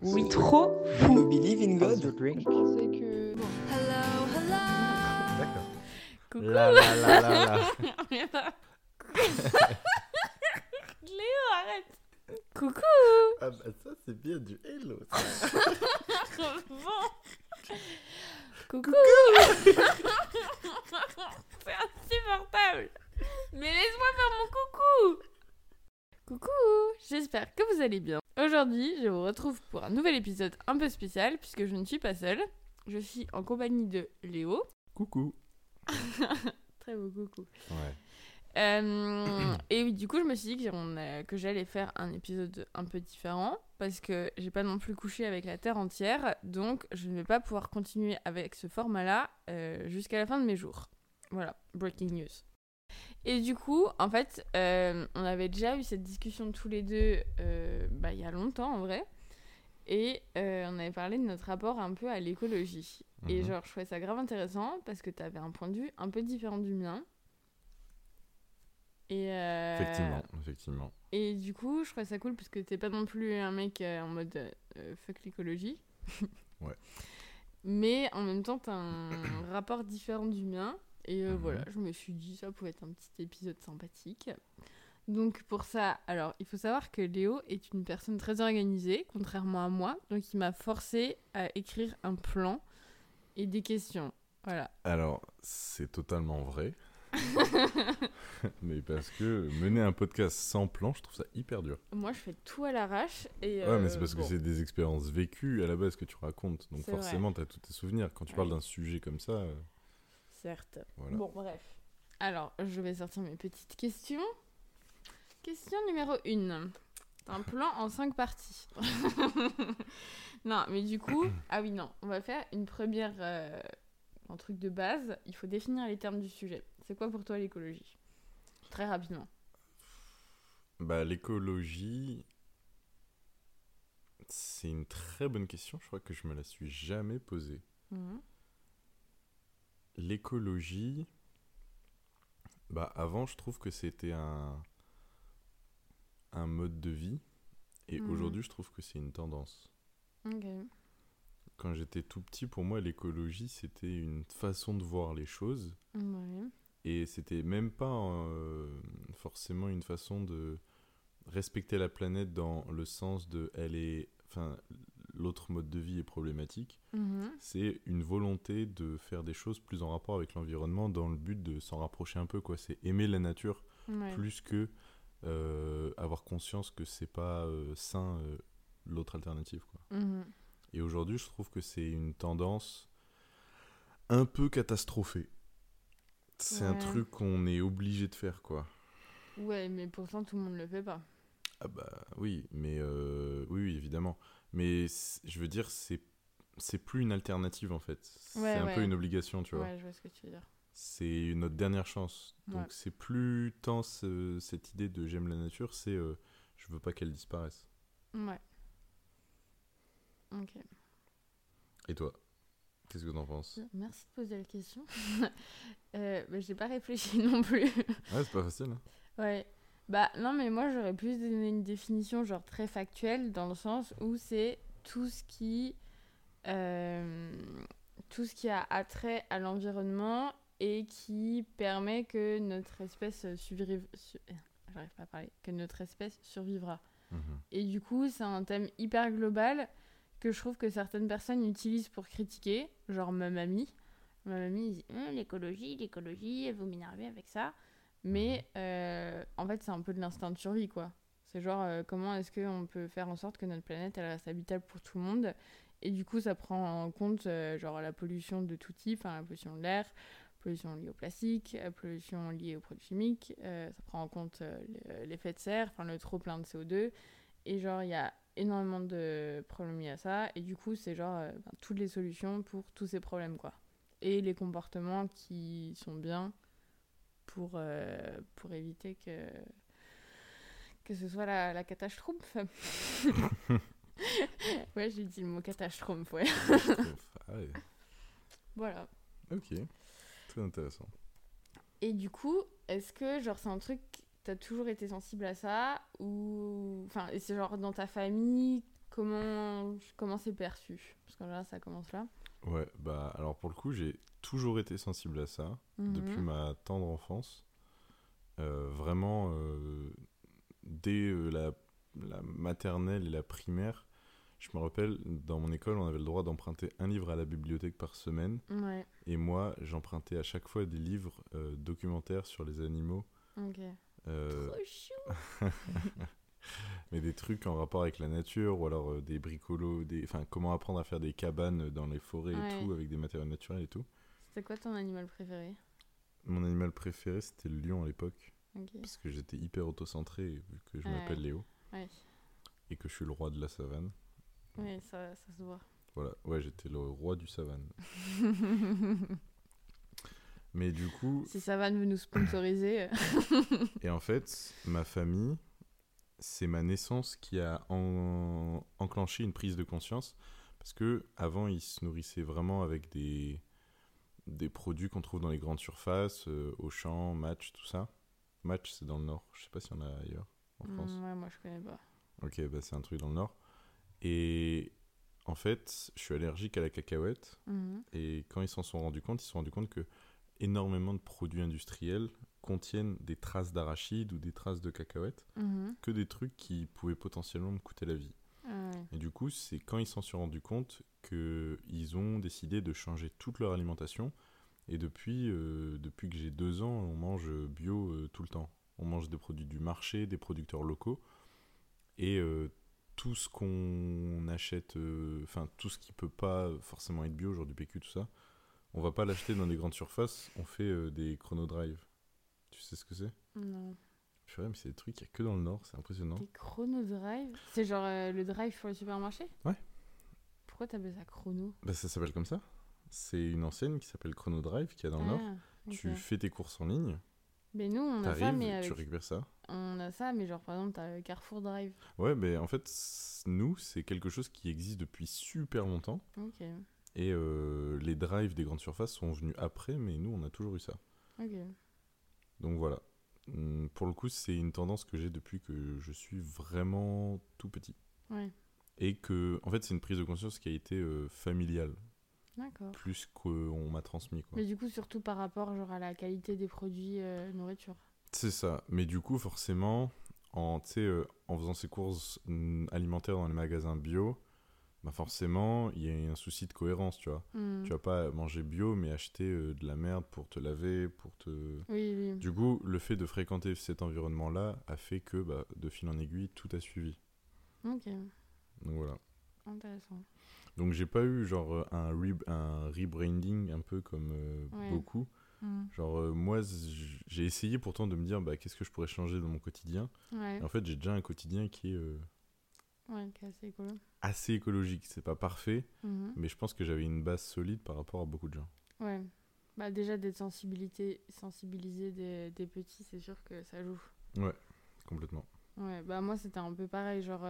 Oui, trop Do fou. you believe in God? Drink. Je pensais que. D'accord. Coucou. La la la la la. Léo, arrête. Coucou. Ah bah ça c'est bien du hello. Bon. Coucou. C'est insupportable. Mais laisse-moi faire mon coucou. Coucou. J'espère que vous allez bien. Aujourd'hui, je vous retrouve pour un nouvel épisode un peu spécial puisque je ne suis pas seule. Je suis en compagnie de Léo. Coucou. Très beau coucou. Ouais. Euh, et oui, du coup, je me suis dit que, a- que j'allais faire un épisode un peu différent parce que j'ai pas non plus couché avec la terre entière, donc je ne vais pas pouvoir continuer avec ce format-là euh, jusqu'à la fin de mes jours. Voilà, breaking news. Et du coup, en fait, euh, on avait déjà eu cette discussion tous les deux euh, bah, il y a longtemps en vrai, et euh, on avait parlé de notre rapport un peu à l'écologie. Et Mhm. genre, je trouvais ça grave intéressant parce que tu avais un point de vue un peu différent du mien. Et, Effectivement, effectivement. et du coup, je trouvais ça cool parce que t'es pas non plus un mec en mode fuck l'écologie. Ouais. Mais en même temps, t'as un rapport différent du mien. Et euh, Mhm. voilà, je me suis dit, ça pouvait être un petit épisode sympathique. Donc pour ça, alors il faut savoir que Léo est une personne très organisée, contrairement à moi. Donc il m'a forcé à écrire un plan et des questions. Voilà. Alors c'est totalement vrai. mais parce que mener un podcast sans plan, je trouve ça hyper dur. Moi, je fais tout à l'arrache. Et Ouais, mais euh, c'est parce bon. que c'est des expériences vécues à la base que tu racontes. Donc forcément, tu as tous tes souvenirs. Quand tu parles d'un sujet comme ça, euh, Certes. voilà. Bon, bref. Alors, je vais sortir mes petites questions. Question numéro 1. Un plan en 5 parties. non, mais du coup, ah oui, non, on va faire une première. euh, un truc de base. Il faut définir les termes du sujet. C'est quoi pour toi l'écologie? Très rapidement. Bah, l'écologie, c'est une très bonne question. Je crois que je me la suis jamais posée. Mhm. L'écologie, bah avant, je trouve que c'était un, un mode de vie. Et Mhm. aujourd'hui, je trouve que c'est une tendance. Quand j'étais tout petit, pour moi, l'écologie, c'était une façon de voir les choses. Ouais. Et c'était même pas euh, forcément une façon de respecter la planète dans le sens de elle est. Enfin, l'autre mode de vie est problématique. Mhm. C'est une volonté de faire des choses plus en rapport avec l'environnement dans le but de s'en rapprocher un peu. quoi. C'est aimer la nature Ouais. plus que euh, avoir conscience que c'est pas euh, sain euh, l'autre alternative. Quoi. Mhm. Et aujourd'hui, je trouve que c'est une tendance un peu catastrophée. C'est un truc qu'on est obligé de faire, quoi. Ouais, mais pourtant, tout le monde le fait pas. Ah bah oui, mais euh, oui, oui, évidemment. Mais je veux dire, c'est c'est plus une alternative en fait. C'est un ouais. peu une obligation, tu vois. Ouais, je vois ce que tu veux dire. C'est notre dernière chance. Donc c'est plus tant ce- cette idée de j'aime la nature, c'est euh, je veux pas qu'elle disparaisse. Ouais. Ok. Et toi? Qu'est-ce que t'en penses? Merci de poser la question. euh, bah, j'ai pas réfléchi non plus. Ouais, c'est pas facile. hein. ouais. Bah non, mais moi j'aurais plus donné une définition genre très factuelle dans le sens où c'est tout ce qui euh, tout ce qui a attrait à l'environnement et qui permet que notre espèce survive. su- J'arrive pas à parler. Que notre espèce survivra. Mhm. Et du coup, c'est un thème hyper global que je trouve que certaines personnes utilisent pour critiquer, genre ma mamie. Ma mamie dit Hum, l'écologie, l'écologie, vous m'énervez avec ça. Mais euh, en fait, c'est un peu de l'instinct de survie, quoi. C'est genre euh, comment est-ce qu'on peut faire en sorte que notre planète elle reste habitable pour tout le monde? Et du coup, ça prend en compte euh, genre la pollution de tout type, enfin la pollution de l'air, pollution liée au plastique, la pollution liée aux produits chimiques. ça prend en compte le- l'effet de serre, enfin le trop plein de CO2. Et genre, il y a énormément de problèmes liés à ça. Et du coup, c'est genre ben, toutes les solutions pour tous ces problèmes, quoi. Et les comportements qui sont bien pour, euh, pour éviter que, que ce soit la, la catastrophe. ouais, j'ai dit le mot catastrophe, ouais. Ah ouais. Voilà. Ok, très intéressant. Et du coup, est-ce que genre c'est un truc t'as toujours été sensible à ça ou enfin c'est genre dans ta famille comment comment c'est perçu? Parce que là, ça commence là. Ouais, bah alors pour le coup, j'ai toujours été sensible à ça depuis Mhm. ma tendre enfance. Euh, vraiment, euh, dès euh, la, la maternelle et la primaire, je me rappelle, dans mon école, on avait le droit d'emprunter un livre à la bibliothèque par semaine. Ouais, Et moi, j'empruntais à chaque fois des livres documentaires sur les animaux. ok. euh, Trop chou mais des trucs en rapport avec la nature ou alors euh, des bricolos, des... enfin comment apprendre à faire des cabanes dans les forêts Ouais. et tout avec des matériaux naturels et tout. C'était quoi ton animal préféré? Mon animal préféré c'était le lion à l'époque parce que j'étais hyper autocentré vu que je Ouais. m'appelle Léo Ouais. et que je suis le roi de la savane. Ouais, ça, ça se voit. Voilà, ouais j'étais le roi du savane. Mais du coup, si Savane veut nous sponsoriser. euh, et en fait, ma famille, c'est ma naissance qui a en- enclenché une prise de conscience parce que avant ils se nourrissaient vraiment avec des des produits qu'on trouve dans les grandes surfaces, euh, Auchan, Match, tout ça. Match, c'est dans le nord. Je sais pas s'il y en a ailleurs en France. mm, ouais, moi je connais pas. Ok, bah c'est un truc dans le nord. Et en fait, je suis allergique à la cacahuète. Mhm. Et quand ils s'en sont rendus compte, ils se sont rendus compte que énormément de produits industriels contiennent des traces d'arachide ou des traces de cacahuètes, Mhm. que des trucs qui pouvaient potentiellement me coûter la vie. Ah. Et du coup, c'est quand ils s'en sont rendus compte qu'ils ont décidé de changer toute leur alimentation. Et depuis, euh, depuis que j'ai deux ans, on mange bio euh, tout le temps. On mange des produits du marché, des producteurs locaux. Et euh, tout ce qu'on achète, enfin tout ce qui peut pas forcément être bio, genre du PQ, tout ça, on va pas l'acheter dans des grandes surfaces, on fait des chronodrive. Tu sais ce que c'est? Non. Purée, mais c'est des trucs qu'il y a que dans le nord, c'est impressionnant. Des chrono drive? C'est genre le drive pour le supermarché Ouais. Pourquoi t'appelles ça chrono? Bah, ça s'appelle comme ça. C'est une enseigne qui s'appelle Chronodrive qui est dans le nord. Ah. Tu fais tes courses en ligne, Mais nous on a ça, mais tu récupères ça. on a ça, mais genre par exemple t'as Carrefour Drive. Ouais, mais en fait, nous, c'est quelque chose qui existe depuis super longtemps. Ok. Et euh, les drives des grandes surfaces sont venus après, mais nous, on a toujours eu ça. Ok. Donc voilà. Hum, Pour le coup, c'est une tendance que j'ai depuis que je suis vraiment tout petit. Ouais. Et que, en fait, c'est une prise de conscience qui a été euh, familiale, plus qu'on m'a transmis. Quoi. Mais du coup surtout par rapport genre à la qualité des produits euh, nourriture. C'est ça. Mais du coup, forcément, en, euh, en faisant ses courses mm, alimentaires dans les magasins bio, bah forcément, il y a un souci de cohérence, tu vois. Hmm. Tu vas pas manger bio, mais acheter euh, de la merde pour te laver, pour te... Oui, oui. Du coup, le fait de fréquenter cet environnement-là a fait que, bah, de fil en aiguille, tout a suivi. Ok. Donc voilà. Intéressant. Donc j'ai pas eu genre euh, un, re- un rebranding un peu comme euh, Ouais. beaucoup. Hmm. Genre euh, moi, j'ai essayé pourtant de me dire bah, qu'est-ce que je pourrais changer dans mon quotidien. Ouais. En fait, j'ai déjà un quotidien qui est euh, Ouais, qui est assez écolo. assez écologique. C'est pas parfait, Mhm. mais je pense que j'avais une base solide par rapport à beaucoup de gens. Ouais. Bah déjà d'être sensibilisé des, des petits, c'est sûr que ça joue. Complètement. Ouais, bah moi c'était un peu pareil, genre...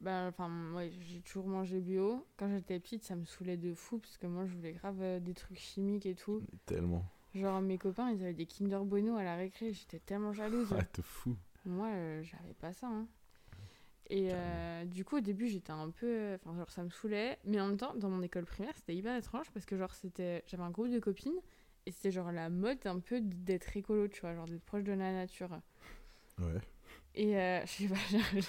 Bah enfin, ouais, j'ai toujours mangé bio. Quand j'étais petite, ça me saoulait de fou, parce que moi je voulais grave euh, des trucs chimiques et tout. Tellement. Genre mes copains, ils avaient des Kinder Bueno à la récré, j'étais tellement jalouse. Ah, te fou. Moi, euh, j'avais pas ça. hein. Et euh, du coup, au début, j'étais un peu. Enfin, genre, ça me saoulait. Mais en même temps, dans mon école primaire, c'était hyper étrange parce que, genre, c'était. J'avais un groupe de copines et c'était, genre, la mode un peu d'être écolo, tu vois, genre, d'être proche de la nature. Ouais. Et je sais pas, genre,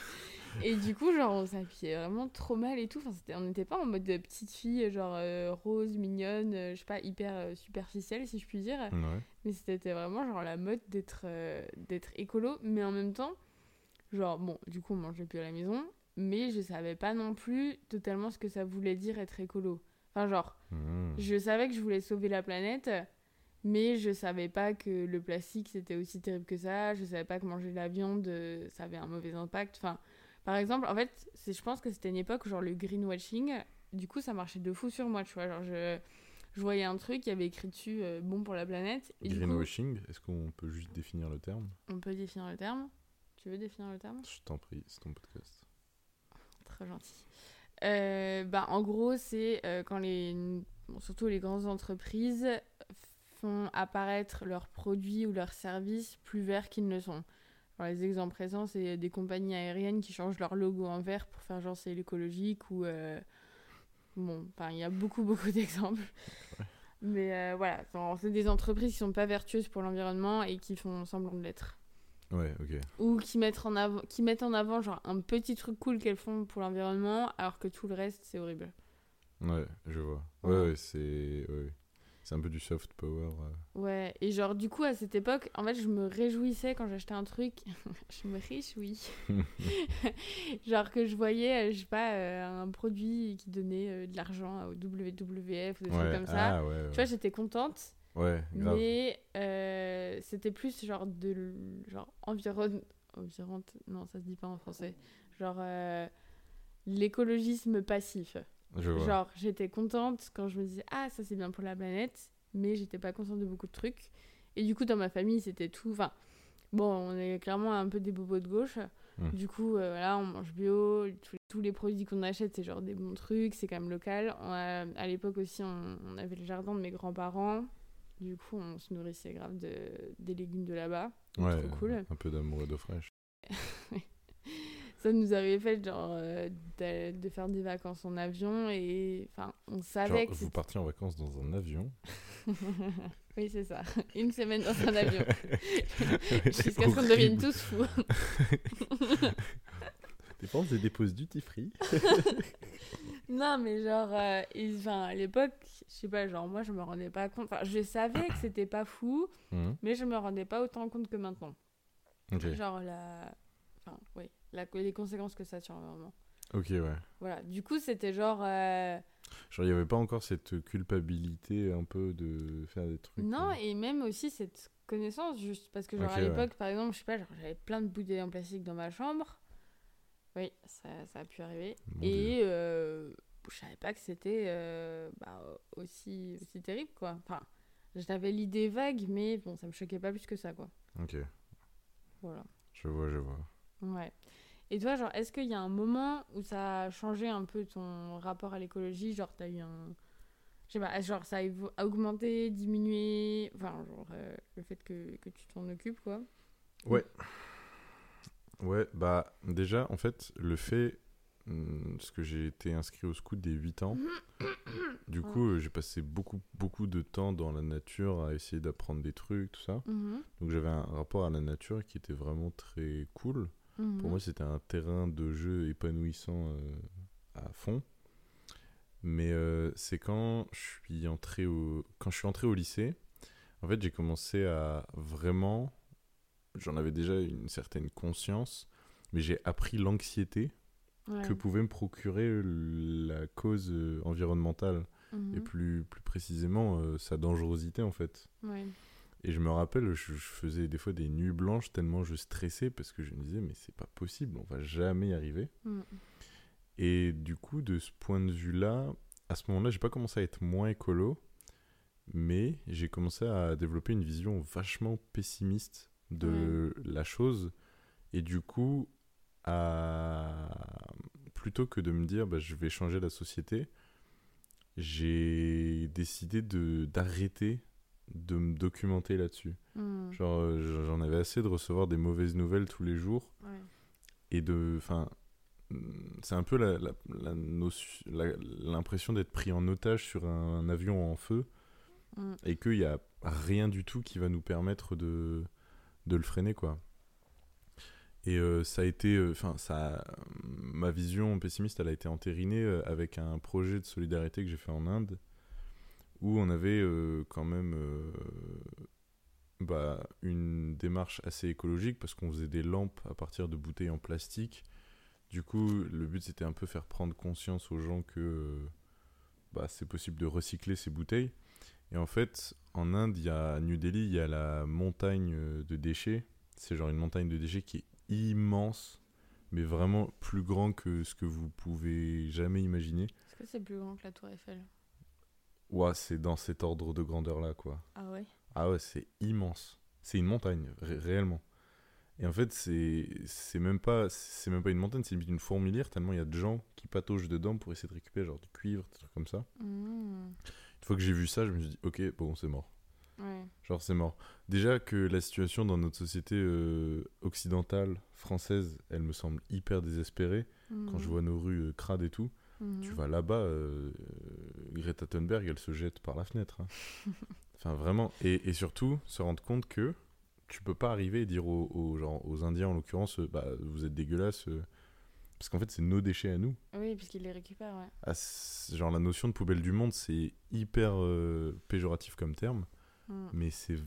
Et du coup, genre, on s'habillait vraiment trop mal et tout. Enfin, on n'était pas en mode de petite fille, genre, euh, rose, mignonne, euh, je sais pas, hyper euh, superficielle, si je puis dire. Ouais. Mais c'était vraiment genre la mode d'être euh, d'être écolo, mais en même temps, genre bon, du coup on mangeait plus à la maison, mais je savais pas non plus totalement ce que ça voulait dire être écolo. Enfin genre, Mmh. je savais que je voulais sauver la planète, mais je savais pas que le plastique c'était aussi terrible que ça, je savais pas que manger de la viande ça avait un mauvais impact. Enfin, par exemple, en fait, je pense que c'était une époque où genre le greenwashing, du coup ça marchait de fou sur moi, tu vois, genre je je voyais un truc, il y avait écrit dessus euh, bon pour la planète. et Greenwashing, est-ce qu'on peut juste définir le terme? On peut définir le terme. Tu veux définir le terme? Je t'en prie, c'est ton podcast. Très gentil. Euh, bah, en gros, c'est euh, quand les, bon, surtout les grandes entreprises font apparaître leurs produits ou leurs services plus verts qu'ils ne sont. Les exemples présents, c'est des compagnies aériennes qui changent leur logo en vert pour faire genre c'est l'écologique ou. euh, Bon, enfin, il y a beaucoup, beaucoup d'exemples. Mais euh, voilà, c'est des entreprises qui sont pas vertueuses pour l'environnement et qui font semblant de l'être. Ouais, ok. Ou qui mettent, en avant, qui mettent en avant genre un petit truc cool qu'elles font pour l'environnement alors que tout le reste c'est horrible. Ouais, je vois. Ouais. Ouais, ouais, c'est. Ouais. C'est un peu du soft power. euh. Ouais, et genre du coup à cette époque, en fait je me réjouissais quand j'achetais un truc, je me réjouis. genre que je voyais, euh, je sais pas, euh, un produit qui donnait euh, de l'argent au WWF ou des trucs Ouais, comme ça. ah, ouais, ouais. Tu vois, j'étais contente, Ouais, grave. mais euh, c'était plus genre de genre environ environ non ça se dit pas en français genre l'écologisme passif Je vois. genre j'étais contente quand je me disais ah ça c'est bien pour la planète mais j'étais pas consciente de beaucoup de trucs et du coup dans ma famille c'était tout enfin bon on est clairement un peu des bobos de gauche Hmm. du coup euh, voilà on mange bio tous, les produits qu'on achète c'est genre des bons trucs c'est quand même local On a- à l'époque aussi on, on avait le jardin de mes grands-parents du coup on se nourrissait grave de, des légumes de là-bas Ouais, trop cool un peu d'amour et d'eau fraîche. ça nous arrivait fait genre euh, de, de faire des vacances en avion et enfin on savait Genre, que vous partiez en vacances dans un avion. oui c'est ça. Une semaine dans un avion. Jusqu'à ce qu'on devienne tous fous. Dépenses et déposes duty free. non mais genre euh, et, à l'époque je sais pas genre moi je me rendais pas compte. Enfin je savais que c'était pas fou Mhm. mais je me rendais pas autant compte que maintenant. Genre la enfin oui la... les conséquences que ça a sur l'environnement ok, ouais. voilà du coup c'était genre euh, Genre, il n'y avait pas encore cette culpabilité un peu de faire des trucs. Non, euh, et même aussi cette connaissance, juste parce que genre à ouais. l'époque, par exemple, je sais pas, genre, j'avais plein de bouteilles en plastique dans ma chambre. Oui, ça, ça a pu arriver. Et euh, je savais pas que c'était euh, bah, aussi, aussi terrible, quoi. Enfin, j'avais l'idée vague, mais bon, ça me choquait pas plus que ça, quoi. Ok, Voilà. je vois, je vois. Ouais. Et toi, genre, est-ce qu'il y a un moment où ça a changé un peu ton rapport à l'écologie? Genre, t'as eu un. Je sais pas, genre, ça a augmenté, diminué? Enfin, genre, euh, le fait que, que tu t'en occupes, quoi. Ouais, bah déjà, en fait, le fait, hum, parce que j'ai été inscrit au scout des 8 ans, du coup, j'ai passé beaucoup, beaucoup de temps dans la nature à essayer d'apprendre des trucs, tout ça. Mhm, Donc j'avais un rapport à la nature qui était vraiment très cool. Mhm. Pour moi, c'était un terrain de jeu épanouissant euh, à fond. Mais euh, c'est quand je suis entré au quand je suis entré au lycée, en fait, j'ai commencé à vraiment j'en avais déjà une certaine conscience, mais j'ai appris l'anxiété Ouais. que pouvait me procurer la cause euh, environnementale Mhm, et plus plus précisément euh, sa dangerosité en fait. ouais. Et je me rappelle, je, je faisais des fois des nuits blanches tellement je stressais parce que je me disais mais c'est pas possible, on va jamais y arriver. Mhm. Et du coup, de ce point de vue-là, à ce moment-là, j'ai pas commencé à être moins écolo, mais j'ai commencé à développer une vision vachement pessimiste de la chose. Et du coup, à... plutôt que de me dire bah, je vais changer la société, j'ai décidé d'arrêter de me documenter là-dessus. Mhm. Genre, euh, j'en avais assez de recevoir des mauvaises nouvelles tous les jours Ouais. et de enfin c'est un peu la- la- la notion- la- l'impression d'être pris en otage sur un, un avion en feu Mhm. et qu'il n'y a rien du tout qui va nous permettre de, de le freiner quoi et euh, ça a été euh, enfin ça ma vision pessimiste elle a été entérinée avec un projet de solidarité que j'ai fait en Inde où on avait euh, quand même euh, bah, une démarche assez écologique parce qu'on faisait des lampes à partir de bouteilles en plastique. Du coup, le but c'était un peu faire prendre conscience aux gens que euh, bah, c'est possible de recycler ces bouteilles. Et en fait, en Inde, il y a, à New Delhi, il y a la montagne de déchets. C'est genre une montagne de déchets qui est immense, mais vraiment plus grand que ce que vous pouvez jamais imaginer. Est-ce que c'est plus grand que la Tour Eiffel? Ouah, c'est dans cet ordre de grandeur-là, quoi. Ah ouais? Ah ouais, c'est immense. C'est une montagne, ré- réellement. Et en fait, c'est même pas même pas une montagne, c'est une fourmilière tellement il y a de gens qui pataugent dedans pour essayer de récupérer genre du cuivre, des trucs comme ça. Mhm. Une fois que j'ai vu ça, je me suis dit OK, bon, c'est mort. Ouais. Genre, c'est mort. Déjà que la situation dans notre société euh, occidentale, française, elle me semble hyper désespérée. Quand je vois nos rues euh, crades et tout, Mhm. tu vas là-bas, euh, Greta Thunberg, elle se jette par la fenêtre. hein. enfin, vraiment. Et, et surtout, se rendre compte que tu peux pas arriver et dire aux, aux, genre, aux Indiens, en l'occurrence, euh, bah, vous êtes dégueulasses. euh, parce qu'en fait, c'est nos déchets à nous. Oui, puisqu'il les récupère, ouais. Ah, genre, la notion de poubelle du monde, c'est hyper euh, péjoratif comme terme. Mhm. Mais c'est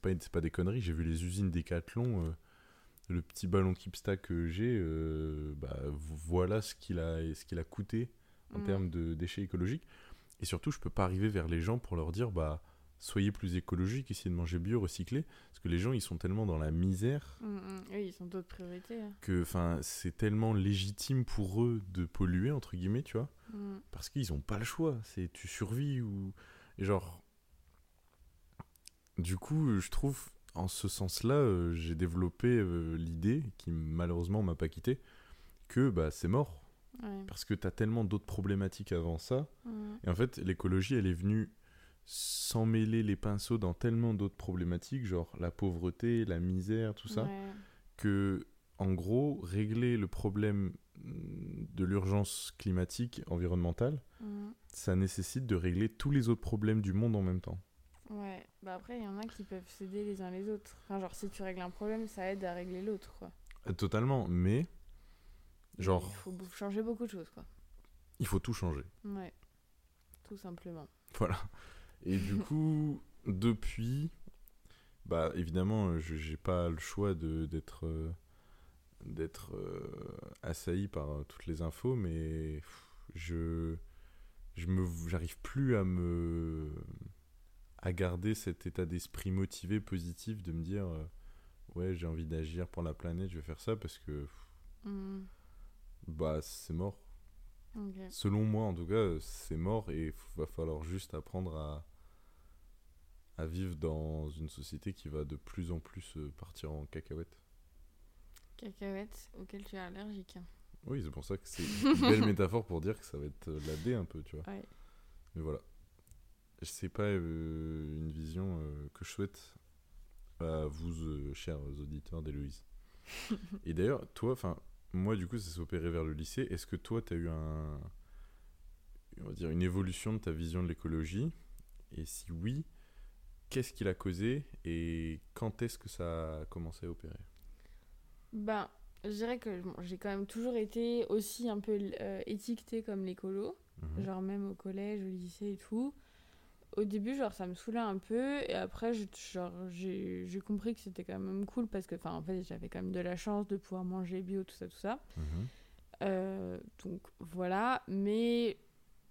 pas, pas des conneries. J'ai vu les usines Decathlon. euh, le petit ballon Kipstack que j'ai, euh, bah, vo- voilà ce qu'il a, ce qu'il a coûté en Mhm. termes de déchets écologiques. Et surtout, je peux pas arriver vers les gens pour leur dire bah, soyez plus écologiques, essayez de manger bio, recycler. Parce que les gens, ils sont tellement dans la misère Mhm, mhm. Oui, ils ont d'autres priorités. hein. que c'est tellement légitime pour eux de polluer, entre guillemets, tu vois parce qu'ils ont pas le choix. C'est tu survis ou et genre. Du coup, je trouve en ce sens-là, euh, j'ai développé euh, l'idée qui malheureusement m'a pas quitté que bah c'est mort Ouais. parce que t'as tellement d'autres problématiques avant ça. Et en fait, l'écologie, elle est venue s'emmêler les pinceaux dans tellement d'autres problématiques, genre la pauvreté, la misère, tout ça, Ouais. que en gros, régler le problème de l'urgence climatique, environnementale, ça nécessite de régler tous les autres problèmes du monde en même temps. Ouais, bah après, il y en a qui peuvent s'aider les uns les autres. Enfin, genre, si tu règles un problème, ça aide à régler l'autre, quoi. Euh, Totalement, mais genre, Il faut changer beaucoup de choses, quoi. il faut tout changer. Ouais, tout simplement. Voilà. Et du coup, depuis, bah évidemment, je j'ai pas le choix de d'être euh, d'être euh, assailli par euh, toutes les infos, mais pff, je je me j'arrive plus à me à garder cet état d'esprit motivé, positif, de me dire euh, ouais j'ai envie d'agir pour la planète, je vais faire ça parce que pff, Mhm. Bah c'est mort. Selon moi, en tout cas, c'est mort et il va falloir juste apprendre à, à vivre dans une société qui va de plus en plus euh, partir en cacahuète. Cacahuètes auxquelles tu es allergique. Oui, c'est pour ça que c'est une belle métaphore pour dire que ça va être euh, la D un peu, tu vois. Ouais. Mais voilà. C'est pas euh, une vision euh, que je souhaite à vous, euh, chers auditeurs d'Héloïse. et d'ailleurs, toi, enfin, moi, du coup, ça s'est opéré vers le lycée. Est-ce que toi, tu as eu un. On va dire une évolution de ta vision de l'écologie? Et si oui, qu'est-ce qui l'a causé Et quand est-ce que ça a commencé à opérer? Ben, je dirais que bon, j'ai quand même toujours été aussi un peu euh, étiquetée comme l'écolo. Mhm. genre même au collège, au lycée et tout. Au début, genre, ça me saoulait un peu, et après, j'ai- compris que c'était quand même cool parce que, enfin, en fait, j'avais quand même de la chance de pouvoir manger bio, tout ça, tout ça. Mhm. Euh, donc voilà, mais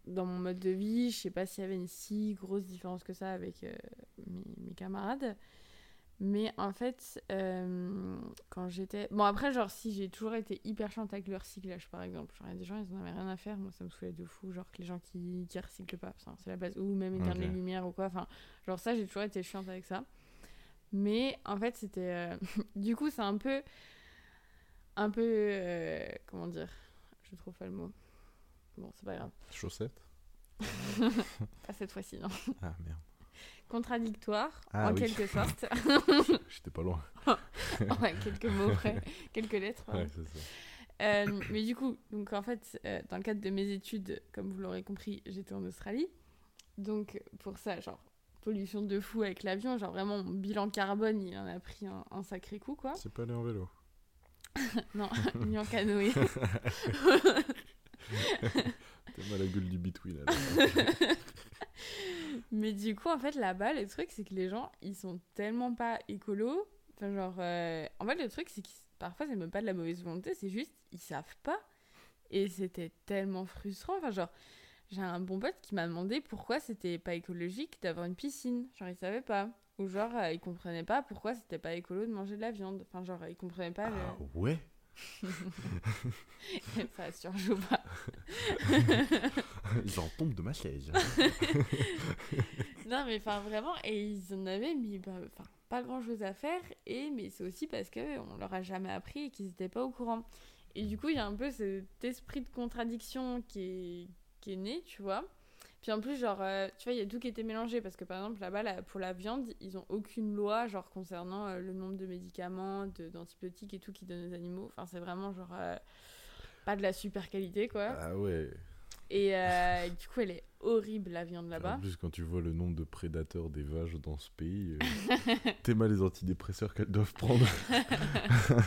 dans mon mode de vie, je sais pas s'il y avait une si grosse différence que ça avec euh, mes, mes camarades. Mais en fait, euh, quand j'étais. Bon, après, genre, si j'ai toujours été hyper chiante avec le recyclage, par exemple. Genre, il y a des gens, ils en avaient rien à faire. Moi, ça me saoulait de fou. Genre, que les gens qui, qui recyclent pas, c'est la base. Ou même éteindre les lumières ou quoi. Enfin, genre, ça, j'ai toujours été chiante avec ça. Mais en fait, c'était. euh, du coup, c'est un peu. Un peu. euh, Comment dire? Je trouve pas le mot. Bon, c'est pas grave. Chaussettes Pas cette fois-ci, non. Ah merde. Contradictoire, Ah en oui. quelque sorte. J'étais pas loin. ouais, quelques mots près. quelques lettres. Ouais, ça. Euh, mais du coup, donc en fait, euh, dans le cadre de mes études, comme vous l'aurez compris, j'étais en Australie. Donc pour ça, genre, pollution de fou avec l'avion, genre vraiment, mon bilan carbone, il en a pris un, un sacré coup, quoi. C'est pas aller en vélo. Non, ni en canoë. T'as mal à la gueule du bitouille là. Mais du coup, en fait, là-bas, le truc, c'est que les gens, ils sont tellement pas écolos. Enfin, genre, euh, en fait, le truc, c'est que parfois, c'est même pas de la mauvaise volonté, c'est juste, ils savent pas. Et c'était tellement frustrant. Enfin, genre, j'ai un bon pote qui m'a demandé pourquoi c'était pas écologique d'avoir une piscine. Genre, il savait pas. Ou genre, euh, il comprenait pas pourquoi c'était pas écolo de manger de la viande. Enfin, genre, il comprenait pas Ah ouais. Ça surjoue pas. J'en tombe de ma chaise. Non, mais enfin, vraiment, et ils en avaient mis bah, pas grand chose à faire, et mais c'est aussi parce qu'on leur a jamais appris et qu'ils n'étaient pas au courant. Et du coup, il y a un peu cet esprit de contradiction qui est, qui est né, tu vois. Puis en plus, genre, euh, tu vois, il y a tout qui était mélangé. Parce que par exemple, là-bas, là, pour la viande, ils ont aucune loi, genre, concernant euh, le nombre de médicaments, de- d'antibiotiques et tout qu'ils donnent aux animaux. Enfin, c'est vraiment, genre, euh, pas de la super qualité, quoi. Ah ouais. Et euh, du coup, elle est horrible, la viande En là-bas. plus, quand tu vois le nombre de prédateurs des vaches dans ce pays, euh, t'es mal les antidépresseurs qu'elles doivent prendre.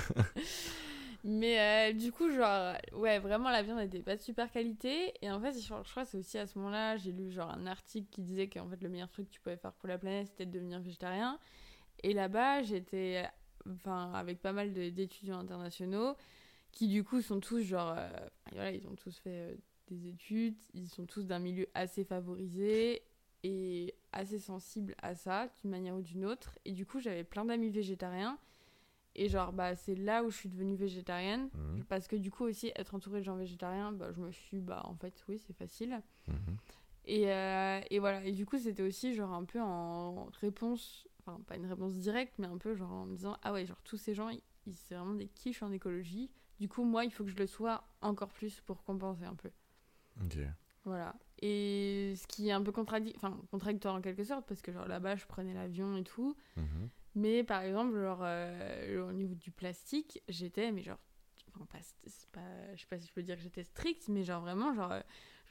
Mais euh, du coup, genre, ouais, vraiment, la viande n'était pas de super qualité. Et en fait, je, je crois que c'est aussi à ce moment-là, j'ai lu genre un article qui disait qu'en fait, le meilleur truc que tu pouvais faire pour la planète, c'était de devenir végétarien. Et là-bas, j'étais, enfin, avec pas mal d'étudiants internationaux qui, du coup, sont tous genre, euh, voilà, ils ont tous fait des études, ils sont tous d'un milieu assez favorisé et assez sensible à ça, d'une manière ou d'une autre. Et du coup, j'avais plein d'amis végétariens. Et genre, bah, c'est là où je suis devenue végétarienne. Mhm, Parce que du coup, aussi, être entourée de gens végétariens, bah, je me suis, bah, en fait, oui, c'est facile. mhm. Et, euh, et voilà. Et du coup, c'était aussi, genre, un peu en réponse, enfin, pas une réponse directe, mais un peu, genre, en me disant, ah ouais, genre, tous ces gens, ils, ils- c'est vraiment des quiches en écologie. Du coup, moi, il faut que je le sois encore plus pour compenser un peu. Voilà. Et ce qui est un peu enfin, contradictoire en quelque sorte, parce que, genre, là-bas, je prenais l'avion et tout. Mhm. Mais par exemple, genre, euh, au niveau du plastique, j'étais, mais genre, enfin, pas, pas, je sais pas si je peux dire que j'étais stricte, mais genre vraiment, genre, euh,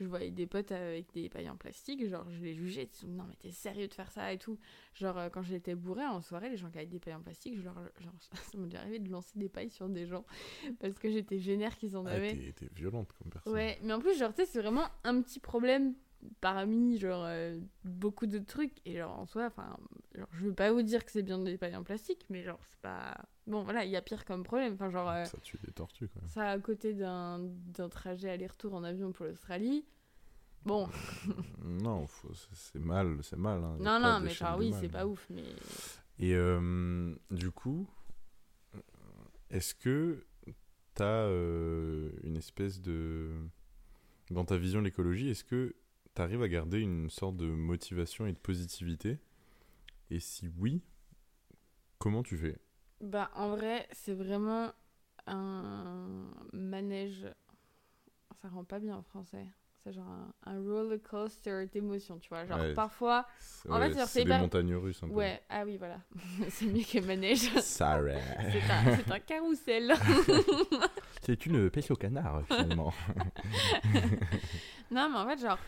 je voyais des potes avec des pailles en plastique, genre, je les jugeais, ils non, mais t'es sérieux de faire ça et tout. Genre, euh, quand j'étais bourrée en soirée, les gens qui avaient des pailles en plastique, je leur, genre, ça m'est arrivé de lancer des pailles sur des gens parce que j'étais vénère qu'ils en Ah, avaient. t'es violente comme personne. Ouais, mais en plus, genre, tu sais, c'est vraiment un petit problème parmi, genre, euh, beaucoup de trucs. Et genre, en soi, enfin, genre, je veux pas vous dire que c'est bien des pailles en plastique, mais genre, c'est pas... Bon, voilà, il y a pire comme problème. Enfin, genre, euh, Ça tue des tortues quand même. ça à côté d'un d'un trajet aller-retour en avion pour l'Australie. Bon, non, c'est- mal, c'est mal. hein. Non, non, mais genre, oui, c'est pas ouf, mais... Et euh, du coup, est-ce que tu as une espèce de... Dans ta vision de l'écologie, est-ce que tu arrives à garder une sorte de motivation et de positivité? Et si oui, comment tu fais? Bah, en vrai, c'est vraiment un manège... Ça rend pas bien en français. C'est genre un, un roller coaster d'émotions, tu vois. Genre, Ouais. parfois... C'est En fait, ouais, genre, c'est des pas- montagnes russes un peu. Ouais, ah oui, voilà. c'est mieux que manège. Sorry. c'est un, c'est un carrousel. C'est une pêche au canard, finalement. non, mais en fait, genre,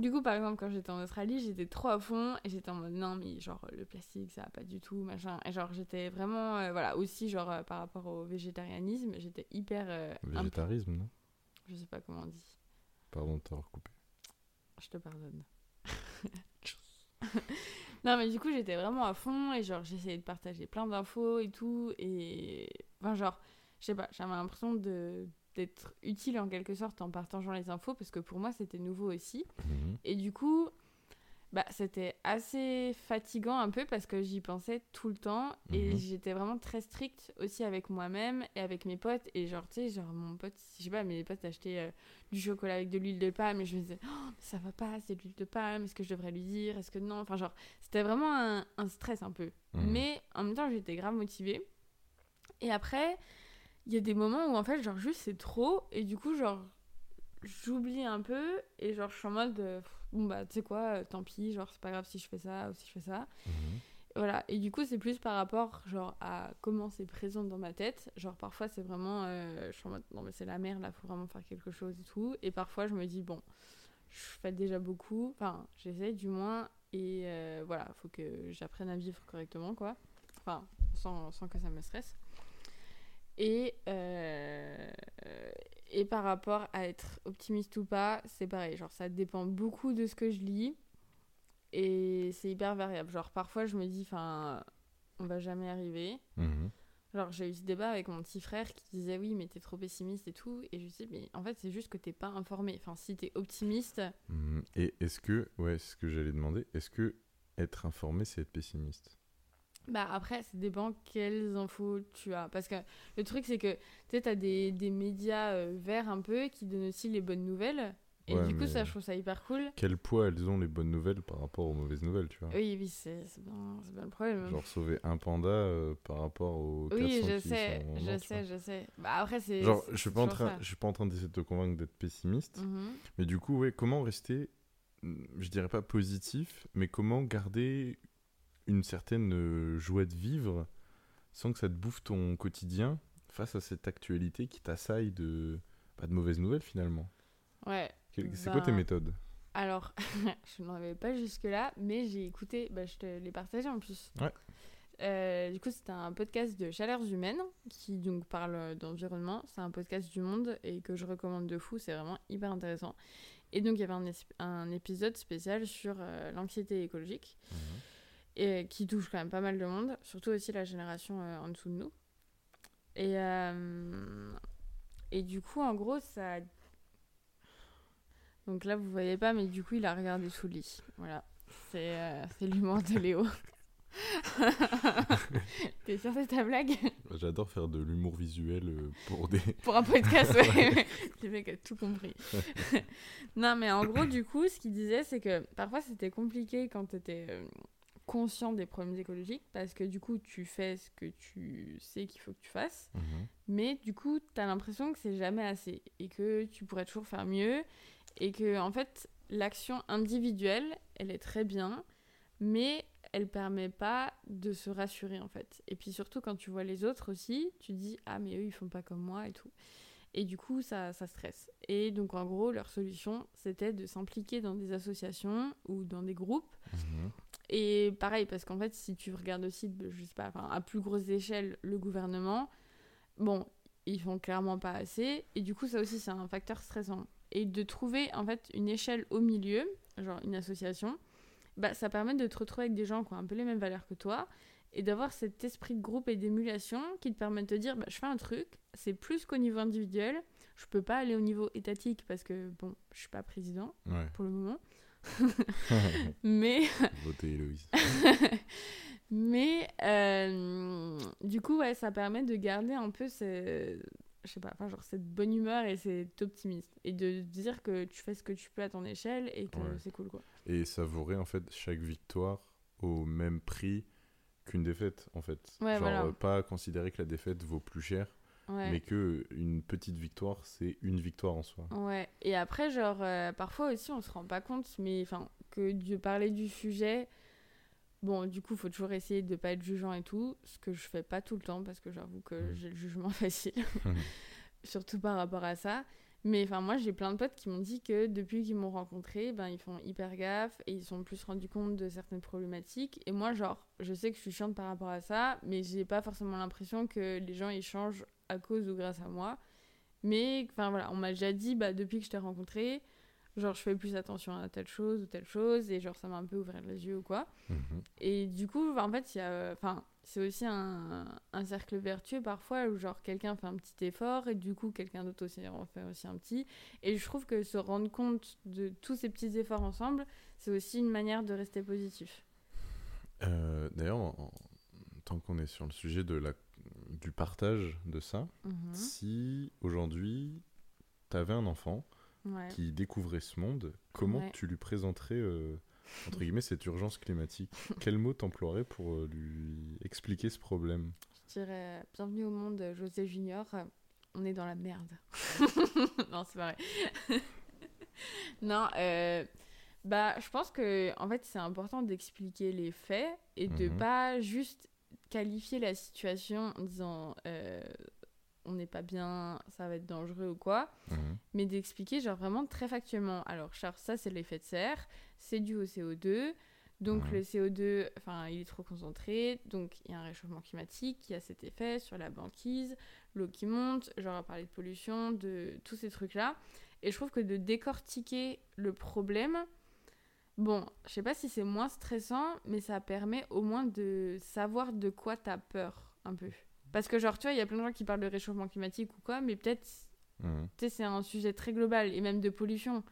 du coup, par exemple, quand j'étais en Australie, j'étais trop à fond et j'étais en mode non, mais genre, le plastique, ça va pas du tout, machin. Et genre, j'étais vraiment, euh, voilà, aussi, genre, euh, par rapport au végétarianisme, j'étais hyper. euh, imp- Végétarisme, non? Je sais pas comment on dit. Pardon de t'avoir coupé. Je te pardonne. non, mais du coup, j'étais vraiment à fond et genre, j'essayais de partager plein d'infos et tout. Et. Enfin, genre, je sais pas, j'avais l'impression de d'être utile en quelque sorte en partageant les infos parce que pour moi c'était nouveau aussi. Mhm. et du coup bah c'était assez fatigant un peu parce que j'y pensais tout le temps. Et Mhm. j'étais vraiment très stricte aussi avec moi-même et avec mes potes. Et genre tu sais genre mon pote je sais pas mes potes achetaient euh, du chocolat avec de l'huile de palme. Et je me disais oh, ça va pas c'est de l'huile de palme. Est-ce que je devrais lui dire? Est-ce que non? Enfin genre c'était vraiment un, un stress un peu. Mhm. mais en même temps j'étais grave motivée. Et après il y a des moments où en fait genre juste c'est trop et du coup genre j'oublie un peu et genre je suis en mode euh, bon bah tu sais quoi euh, tant pis genre c'est pas grave si je fais ça ou si je fais ça. Mhm. voilà et du coup c'est plus par rapport genre à comment c'est présent dans ma tête. Genre parfois c'est vraiment euh, je suis en mode non mais c'est la merde là faut vraiment faire quelque chose et tout. Et parfois je me dis bon je fais déjà beaucoup enfin j'essaie du moins et voilà faut que j'apprenne à vivre correctement quoi. Enfin sans, sans que ça me stresse et euh, et par rapport à être optimiste ou pas c'est pareil genre ça dépend beaucoup de ce que je lis et c'est hyper variable. Genre, parfois, je me dis, enfin, on va jamais arriver. Mhm. Genre, j'ai eu ce débat avec mon petit frère qui disait, oui, mais t'es trop pessimiste et tout. Et je lui dis, mais en fait, c'est juste que t'es pas informé. Enfin, si t'es optimiste, Mhm. Et est-ce que, ouais, c'est ce que j'allais demander, est-ce que être informé, c'est être pessimiste? Bah après, ça dépend quelles infos tu as. Parce que le truc, c'est que, tu sais, t'as des, des médias euh, verts un peu qui donnent aussi les bonnes nouvelles. Et Ouais, du coup, mais- ça, je trouve ça hyper cool. Quel poids elles ont les bonnes nouvelles par rapport aux mauvaises nouvelles, tu vois? Oui, oui, c'est c'est bien, c'est bien le problème. Genre sauver un panda euh, par rapport aux 400 oui, je qui sais, sont je tu sais, je sais. Bah après, c'est. vois. Genre, c'est je suis pas en toujours train, ça. je suis pas en train d'essayer de te convaincre d'être pessimiste, Mhm. mais du coup, ouais, comment rester je dirais pas positif, mais comment garder une certaine euh, joie de vivre sans que ça te bouffe ton quotidien face à cette actualité qui t'assaille de, pas de mauvaises nouvelles finalement. Ouais. C'est quoi tes Ben, méthodes? Alors, je n'en avais pas jusque-là, mais j'ai écouté, bah, je te l'ai partagé en plus. Ouais. Euh, du coup, c'était un podcast de Chaleurs Humaines qui donc parle d'environnement. C'est un podcast du monde et que je recommande de fou. C'est vraiment hyper intéressant. Et donc, il y avait un, épisode spécial sur euh, l'anxiété écologique et qui touche quand même pas mal de monde, surtout aussi la génération euh, en dessous de nous. Et, euh, et du coup, en gros, ça. Donc là, vous voyez pas, mais du coup, il a regardé sous le lit. Voilà. C'est euh, c'est l'humour de Léo. T'es sûr de ta blague? J'adore faire de l'humour visuel euh, pour des. Pour un podcast, ouais. Le mec a tout compris. non, mais en gros, du coup, ce qu'il disait, c'est que parfois c'était compliqué quand t'étais conscient des problèmes écologiques parce que du coup, tu fais ce que tu sais qu'il faut que tu fasses, Mhm. mais du coup, t'as l'impression que c'est jamais assez et que tu pourrais toujours faire mieux et que, en fait, l'action individuelle, elle est très bien, mais elle permet pas de se rassurer en fait. Et puis surtout quand tu vois les autres aussi, tu te dis ah mais eux ils font pas comme moi et tout. Et du coup ça, ça stresse. Et donc en gros leur solution c'était de s'impliquer dans des associations ou dans des groupes. Mhm. Et pareil parce qu'en fait si tu regardes aussi, je sais pas, à plus grosse échelle le gouvernement, bon ils font clairement pas assez. Et du coup ça aussi c'est un facteur stressant. Et de trouver en fait une échelle au milieu, genre une association, bah, ça permet de te retrouver avec des gens qui ont un peu les mêmes valeurs que toi et d'avoir cet esprit de groupe et d'émulation qui te permet de te dire bah, je fais un truc, c'est plus qu'au niveau individuel, je peux pas aller au niveau étatique parce que bon, je suis pas président Ouais. pour le moment, mais Votez Héloïse. mais euh, du coup ouais, ça permet de garder un peu ce je sais pas, enfin, genre cette bonne humeur et cet optimisme et de dire que tu fais ce que tu peux à ton échelle et que Ouais. c'est cool quoi. Et savourer en fait chaque victoire au même prix qu'une défaite en fait. Ouais, Genre voilà. euh, pas considérer que la défaite vaut plus cher, Ouais. mais que une petite victoire c'est une victoire en soi. Ouais, et après, genre, euh, parfois aussi, on se rend pas compte, mais enfin, que de parler du sujet, bon, du coup, faut toujours essayer de pas être jugeant et tout, ce que je fais pas tout le temps, parce que j'avoue que Mhm. j'ai le jugement facile, surtout par rapport à ça. Mais enfin, moi, j'ai plein de potes qui m'ont dit que depuis qu'ils m'ont rencontré, ben, ils font hyper gaffe et ils sont plus rendus compte de certaines problématiques. Et moi, genre, je sais que je suis chiante par rapport à ça, mais j'ai pas forcément l'impression que les gens ils changent à cause ou grâce à moi. Mais enfin voilà, on m'a déjà dit bah, depuis que je t'ai rencontré, genre je fais plus attention à telle chose ou telle chose et genre ça m'a un peu ouvert les yeux ou quoi. Mhm. Et du coup, en fait, il y a enfin c'est aussi un, un cercle vertueux parfois où genre quelqu'un fait un petit effort et du coup quelqu'un d'autre aussi en fait aussi un petit et je trouve que se rendre compte de tous ces petits efforts ensemble, c'est aussi une manière de rester positif. Euh, D'ailleurs, en- tant qu'on est sur le sujet de la, du partage de ça, Mhm. si aujourd'hui tu avais un enfant Ouais. qui découvrait ce monde, comment Ouais. tu lui présenterais euh, entre guillemets cette urgence climatique? Quel mot t'emploierais pour euh, lui expliquer ce problème? Je dirais bienvenue au monde José Junior. On est dans la merde. non, c'est pas vrai. non, euh, bah, je pense que en fait, c'est important d'expliquer les faits et de Mhm. pas juste qualifier la situation en disant euh, on n'est pas bien, ça va être dangereux ou quoi, Mhm. mais d'expliquer genre vraiment très factuellement. Alors, Charles, ça c'est l'effet de serre, c'est dû au CO2. Donc Mhm. le CO2, enfin, il est trop concentré, donc il y a un réchauffement climatique qui a cet effet sur la banquise, l'eau qui monte, genre à parler de pollution, de tous ces trucs-là. Et je trouve que de décortiquer le problème, bon, je sais pas si c'est moins stressant, mais ça permet au moins de savoir de quoi t'as peur un peu. Parce que genre, tu vois, il y a plein de gens qui parlent de réchauffement climatique ou quoi, mais peut-être Mhm. tu sais, c'est un sujet très global et même de pollution.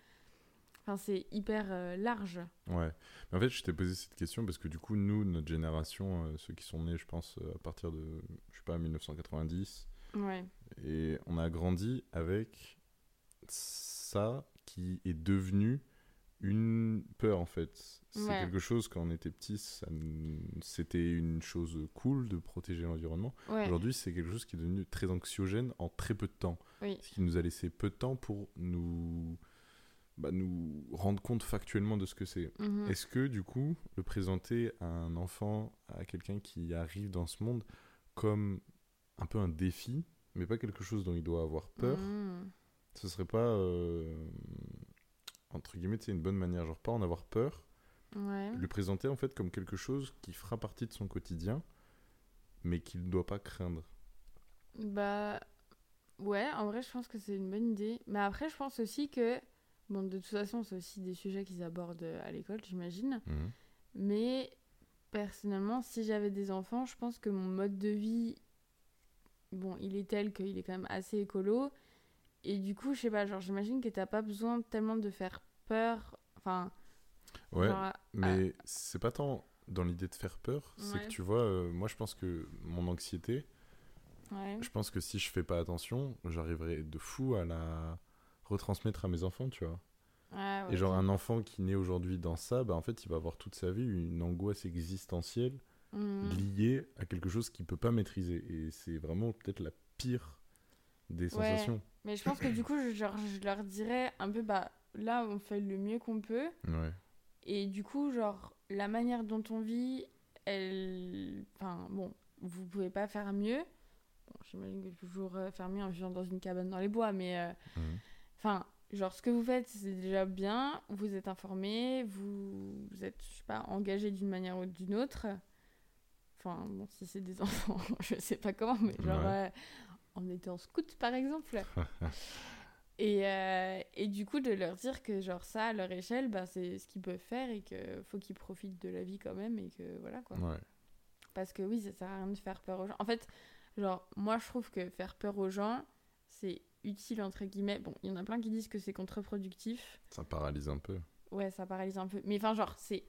Enfin, c'est hyper euh, large. Ouais. Mais en fait, je t'ai posé cette question parce que du coup, nous, notre génération, euh, ceux qui sont nés, je pense, euh, à partir de, je sais pas, 1990, Ouais. et on a grandi avec ça qui est devenu une peur en fait. C'est Ouais. quelque chose quand on était petit, c'était une chose cool de protéger l'environnement. Ouais. Aujourd'hui, c'est quelque chose qui est devenu très anxiogène en très peu de temps. Oui. Ce qui nous a laissé peu de temps pour nous bah, nous rendre compte factuellement de ce que c'est. Mhm. Est-ce que du coup, le présenter à un enfant, à quelqu'un qui arrive dans ce monde, comme un peu un défi, mais pas quelque chose dont il doit avoir peur, Mhm. ce serait pas, euh, entre guillemets, c'est une bonne manière, genre pas en avoir peur, Ouais. le présenter en fait comme quelque chose qui fera partie de son quotidien, mais qu'il ne doit pas craindre. Bah ouais, en vrai, je pense que c'est une bonne idée. Mais après, je pense aussi que, bon, de toute façon, c'est aussi des sujets qu'ils abordent euh, à l'école, j'imagine. Mhm. Mais personnellement, si j'avais des enfants, je pense que mon mode de vie, bon, il est tel qu'il est quand même assez écolo. Et du coup, je sais pas, genre, j'imagine que t'as pas besoin tellement de faire peur. Enfin, Ouais, genre, mais c'est pas tant dans l'idée de faire peur, c'est que tu vois, euh, moi je pense que mon anxiété, ouais. je pense que si je fais pas attention, j'arriverai de fou à la retransmettre à mes enfants, tu vois. Ouais, Et genre un enfant qui naît aujourd'hui dans ça, bah en fait il va avoir toute sa vie une angoisse existentielle Mhm. liée à quelque chose qu'il peut pas maîtriser. Et c'est vraiment peut-être la pire des Ouais. sensations. Mais je pense que du coup, je, genre, je leur dirais un peu, bah là, on fait le mieux qu'on peut. Ouais. Et du coup, genre, la manière dont on vit, elle. Enfin, bon, vous pouvez pas faire mieux. Bon, j'imagine que toujours euh, faire mieux en vivant dans une cabane dans les bois, mais. euh. Enfin, genre, ce que vous faites, c'est déjà bien. Vous êtes informé, vous, vous êtes, je sais pas, engagé d'une manière ou d'une autre. Enfin, bon, si c'est des enfants, je sais pas comment, mais genre, Ouais. euh, en étant scout, par exemple. et, euh, et du coup, de leur dire que, genre, ça, à leur échelle, bah, c'est ce qu'ils peuvent faire et qu'il faut qu'ils profitent de la vie quand même et que voilà, quoi. Ouais. Parce que oui, ça sert à rien de faire peur aux gens. En fait, genre, moi, je trouve que faire peur aux gens, c'est utile, entre guillemets. Bon, il y en a plein qui disent que c'est contre-productif. Ça paralyse un peu. Ouais, ça paralyse un peu. Mais enfin, genre, c'est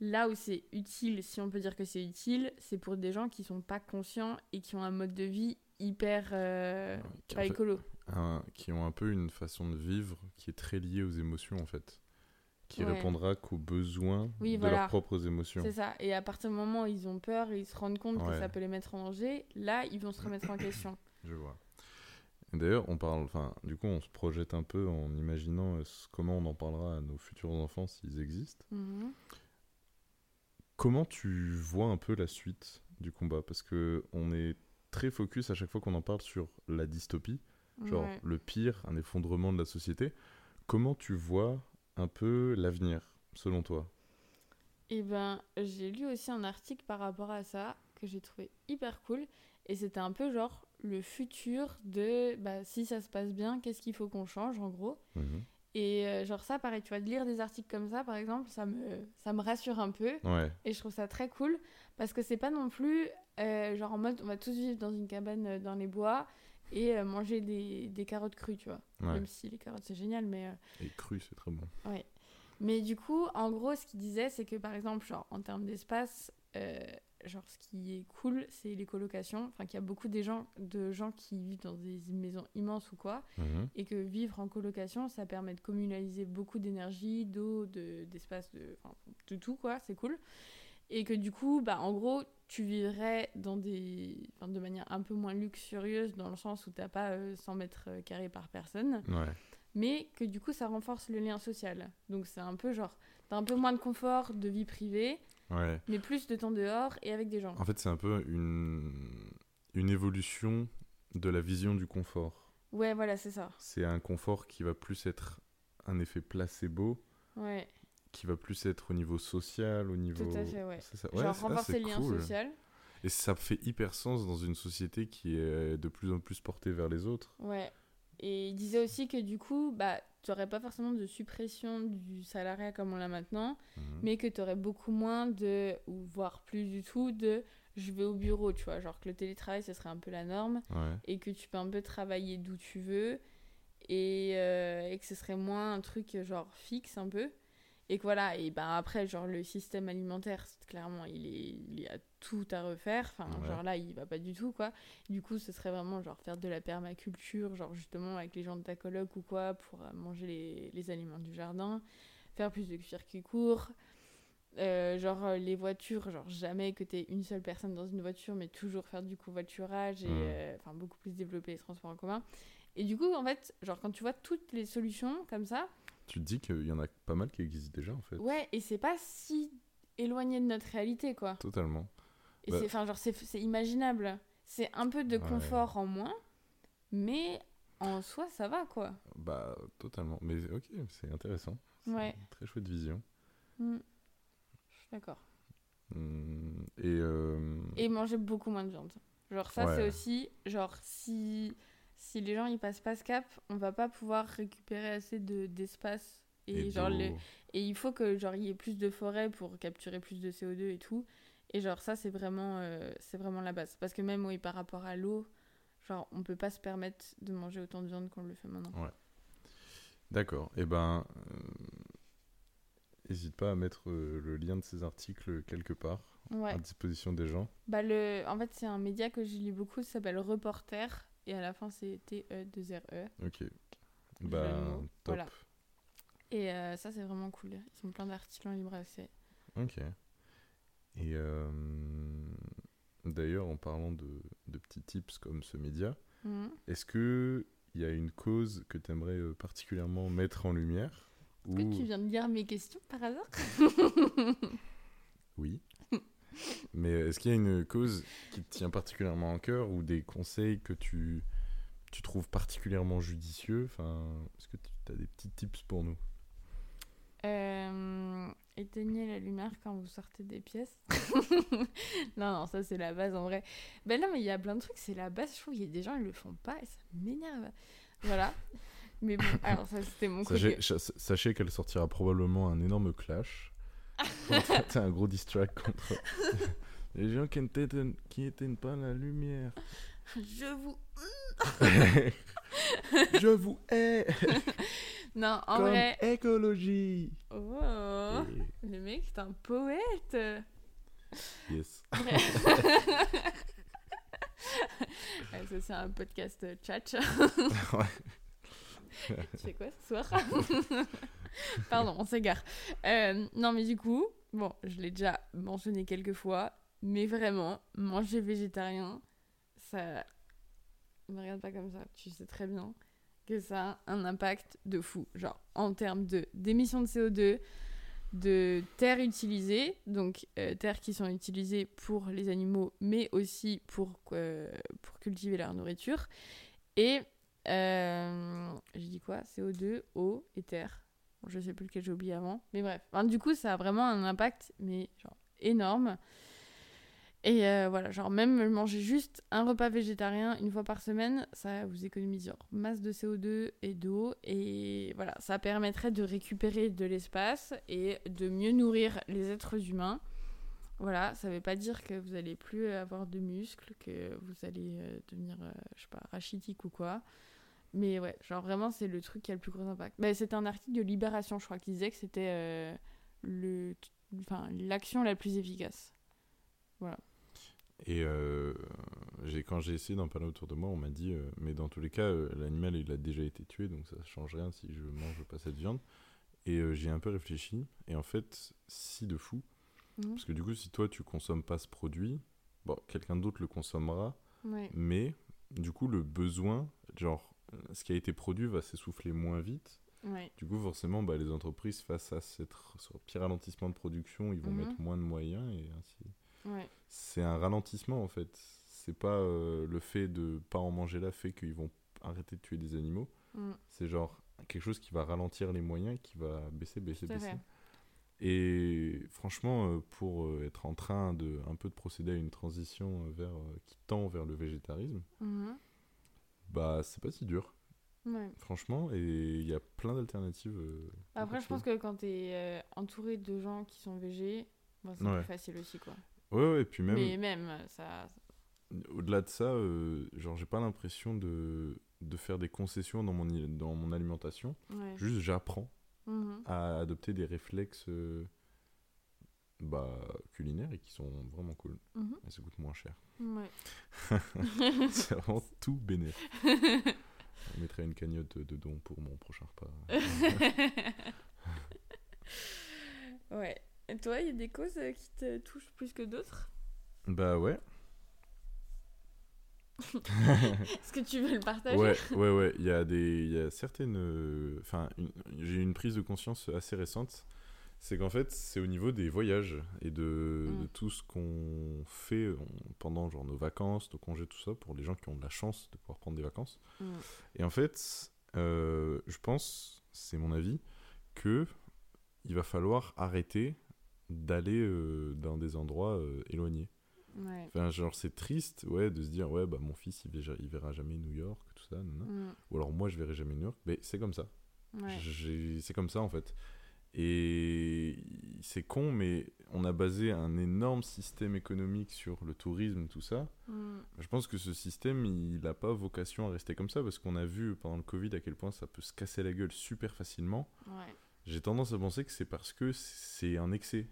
là où c'est utile, si on peut dire que c'est utile, c'est pour des gens qui sont pas conscients et qui ont un mode de vie hyper euh, Ouais, qui, pas en fait, écolo. un- qui ont un peu une façon de vivre qui est très liée aux émotions en fait. Qui Ouais. répondra qu'aux besoins Oui, de voilà. leurs propres émotions. C'est ça. Et à partir du moment où ils ont peur et ils se rendent compte que ça peut les mettre en danger, là, ils vont se remettre en question. Je vois. D'ailleurs, on parle, enfin, du coup, on se projette un peu en imaginant euh, comment on en parlera à nos futurs enfants s'ils existent. Mhm. Comment tu vois un peu la suite du combat? Parce que on est très focus à chaque fois qu'on en parle sur la dystopie, genre Ouais. le pire, un effondrement de la société. Comment tu vois un peu l'avenir, selon toi? Eh ben, j'ai lu aussi un article par rapport à ça que j'ai trouvé hyper cool. Et c'était un peu genre le futur de bah, si ça se passe bien, qu'est-ce qu'il faut qu'on change en gros. Mhm. Et euh, genre ça, pareil, tu vois, de lire des articles comme ça, par exemple, ça me, ça me rassure un peu. Ouais, Et je trouve ça très cool parce que c'est pas non plus euh, genre en mode on va tous vivre dans une cabane euh, dans les bois et euh, manger des, des carottes crues, tu vois. ouais. Même si les carottes c'est génial, mais. euh, Et cru, c'est très bon. Mais du coup, en gros, ce qu'il disait, c'est que par exemple, genre en termes d'espace, genre ce qui est cool, c'est les colocations. Enfin, qu'il y a beaucoup des gens, de gens qui vivent dans des maisons immenses ou quoi, Mhm. et que vivre en colocation, ça permet de communaliser beaucoup d'énergie, d'eau, de- d'espace, de, enfin, de tout quoi, c'est cool. Et que du coup, bah, en gros, tu vivrais dans des, enfin, de manière un peu moins luxurieuse dans le sens où t'as pas euh, 100 mètres carrés par personne, Ouais. mais que du coup, ça renforce le lien social. Donc c'est un peu genre, t'as un peu moins de confort de vie privée, Ouais. mais plus de temps dehors et avec des gens. En fait, c'est un peu une, une évolution de la vision du confort. Ouais, voilà, c'est ça. C'est un confort qui va plus être un effet placebo, Ouais, qui va plus être au niveau social, au niveau... tout à fait, ouais. Ça. genre Ouais, c'est- ah, renforcer c'est le lien cool. social. Et ça fait hyper sens dans une société qui est de plus en plus portée vers les autres. Ouais. Et il disait aussi que du coup, bah, tu n'aurais pas forcément de suppression du salariat comme on l'a maintenant, Mhm. mais que tu aurais beaucoup moins de, ou voire plus du tout, de je vais au bureau, tu vois. Genre que le télétravail, ce serait un peu la norme, Ouais. et que tu peux un peu travailler d'où tu veux, et, euh, et que ce serait moins un truc euh, genre fixe un peu. Et que voilà, et ben après, genre le système alimentaire, clairement, il est, il y a tout à refaire. Enfin, Ouais. genre là, il va pas du tout, quoi. Du coup, ce serait vraiment genre faire de la permaculture, genre justement avec les gens de ta coloc ou quoi, pour euh, manger les, les aliments du jardin, faire plus de circuits courts. Euh, genre euh, les voitures, genre jamais que t'aies une seule personne dans une voiture, mais toujours faire du covoiturage et Mhm. euh, enfin beaucoup plus développer les transports en commun. Et du coup, en fait, genre quand tu vois toutes les solutions comme ça, tu te dis qu'il y en a pas mal qui existent déjà en fait. Ouais, et c'est pas si éloigné de notre réalité, quoi. Totalement. Et Bah- c'est, enfin, genre, c'est, imaginable. C'est un peu de Ouais. confort en moins, mais en soi, ça va, quoi. Bah, totalement. Mais ok, c'est intéressant. Ouais. Très chouette vision. Mm. Je suis d'accord. Hum, et. euh, Et manger beaucoup moins de viande. Genre, ça, Ouais. c'est aussi, genre, si, si les gens ils passent pas ce cap, on va pas pouvoir récupérer assez de, d'espace. Et, et genre, d'eau. le- et il faut que genre il y ait plus de forêt pour capturer plus de CO2 et tout. Et genre ça c'est vraiment euh, c'est vraiment la base parce que même oui par rapport à l'eau, genre on peut pas se permettre de manger autant de viande qu'on le fait maintenant. D'accord. Et ben. N'hésite pas à mettre euh, le lien de ces articles quelque part Ouais. à disposition des gens. Bah le en fait c'est un média que je lis beaucoup, ça s'appelle Reporter et à la fin c'est T E 2 R E. Ok. Bah, top. Voilà. Et euh, ça c'est vraiment cool. Ils ont plein d'articles en libre accès. Ok. Et euh, d'ailleurs, en parlant de, de petits tips comme ce média, Mhm. est-ce que il y a une cause que tu aimerais particulièrement mettre en lumière Est-ce que ou... tu viens de lire mes questions par hasard? Oui. Mais est-ce qu'il y a une cause qui te tient particulièrement à cœur ou des conseils que tu, tu trouves particulièrement judicieux? Enfin, Est-ce que tu as des petits tips pour nous? Euh, éteignez la lumière quand vous sortez des pièces. non, non, ça c'est la base en vrai. Ben non, mais il y a plein de trucs, c'est la base. Je trouve qu'il y a des gens, ils le font pas et ça m'énerve. Voilà. Mais bon, alors ça c'était mon Sachez, côté. sachez qu'elle sortira probablement un énorme clash. C'est un gros distract contre les gens qui n'éteignent qui éteignent pas la lumière. Je vous. Je vous hais Non, en comme vrai. écologie. Oh, Et- le mec, c'est un poète. Yes. Ouais, ça c'est un podcast euh, tchatch. Ouais. tu fais quoi ce soir? Pardon, on s'égare. Euh, non, mais du coup, bon, je l'ai déjà mentionné quelques fois, mais vraiment, manger végétarien, ça. Me regarde pas comme ça, tu sais très bien que ça a un impact de fou. Genre, en termes de d'émissions de CO2, de terres utilisées, donc euh, terres qui sont utilisées pour les animaux, mais aussi pour, euh, pour cultiver leur nourriture. Et euh, j'ai dit quoi? CO2, eau terre. Bon, je sais plus lequel j'ai oublié avant. Mais bref. Enfin, du coup, ça a vraiment un impact, mais genre énorme. Et euh, voilà, genre même manger juste un repas végétarien une fois par semaine, ça vous économise genre masse de CO2 et d'eau. Et voilà, ça permettrait de récupérer de l'espace et de mieux nourrir les êtres humains. Voilà, ça veut pas dire que vous allez plus avoir de muscles, que vous allez euh, devenir, euh, je sais pas, rachitique ou quoi. Mais ouais, genre vraiment, c'est le truc qui a le plus gros impact. Bah, c'était un article de Libération, je crois, qui disait que c'était euh, le, enfin, l'action la plus efficace. Voilà. Et euh, j'ai, quand j'ai essayé d'en parler autour de moi, on m'a dit, euh, mais dans tous les cas, euh, l'animal il a déjà été tué, donc ça change rien si je mange pas cette viande. Et euh, j'y ai un peu réfléchi, et en fait, si de fou, Mhm. parce que du coup, si toi tu consommes pas ce produit, bon, quelqu'un d'autre le consommera, Ouais. mais du coup, le besoin, genre, ce qui a été produit va s'essouffler moins vite. Ouais. Du coup, forcément, bah, les entreprises, face à cette, ce petit ralentissement de production, ils vont Mhm. mettre moins de moyens, et ainsi Ouais. c'est un ralentissement en fait. C'est pas euh, le fait de pas en manger là fait qu'ils vont arrêter de tuer des animaux. Mm. C'est genre quelque chose qui va ralentir les moyens, qui va baisser, baisser, baisser. Et franchement, euh, pour euh, être en train de un peu de procéder à une transition euh, vers euh, qui tend vers le végétarisme, Mhm. Bah c'est pas si dur, Ouais. franchement. Et il y a plein d'alternatives. euh, Après, je pense que quand t'es euh, entouré de gens qui sont végés, bon, c'est Ouais. plus facile aussi, quoi. Ouais, ouais. Et puis même Mais même, ça... au-delà de ça, euh, genre j'ai pas l'impression de de faire des concessions dans mon dans mon alimentation. Ouais. Juste j'apprends Mhm. à adopter des réflexes euh, bah, culinaires et qui sont vraiment cool. Mhm. Et ça coûte moins cher. Ouais. C'est vraiment tout bénéf. On mettrait une cagnotte de dons pour mon prochain repas. ouais. Et toi, il y a des causes euh, qui te touchent plus que d'autres? Bah ouais. Est-ce que tu veux le partager? Ouais, ouais, ouais. Il y a des, il y a certaines, euh, enfin, j'ai eu une prise de conscience assez récente. C'est qu'en fait, c'est au niveau des voyages et de, Mm. de tout ce qu'on fait on- pendant genre nos vacances, nos congés, tout ça, pour les gens qui ont de la chance de pouvoir prendre des vacances. Mm. Et en fait, euh, je pense, c'est mon avis, que il va falloir arrêter d'aller euh, dans des endroits euh, éloignés. Ouais. Enfin, genre, c'est triste, ouais, de se dire, ouais, bah, mon fils, il verra, il verra jamais New York, tout ça. Mm. ou alors moi, je verrai jamais New York. Mais c'est comme ça. Ouais. C'est comme ça, en fait. Et c'est con, mais on a basé un énorme système économique sur le tourisme, tout ça. Mm. Je pense que ce système, il n'a pas vocation à rester comme ça, parce qu'on a vu pendant le Covid à quel point ça peut se casser la gueule super facilement. Ouais. J'ai tendance à penser que c'est parce que c'est un excès.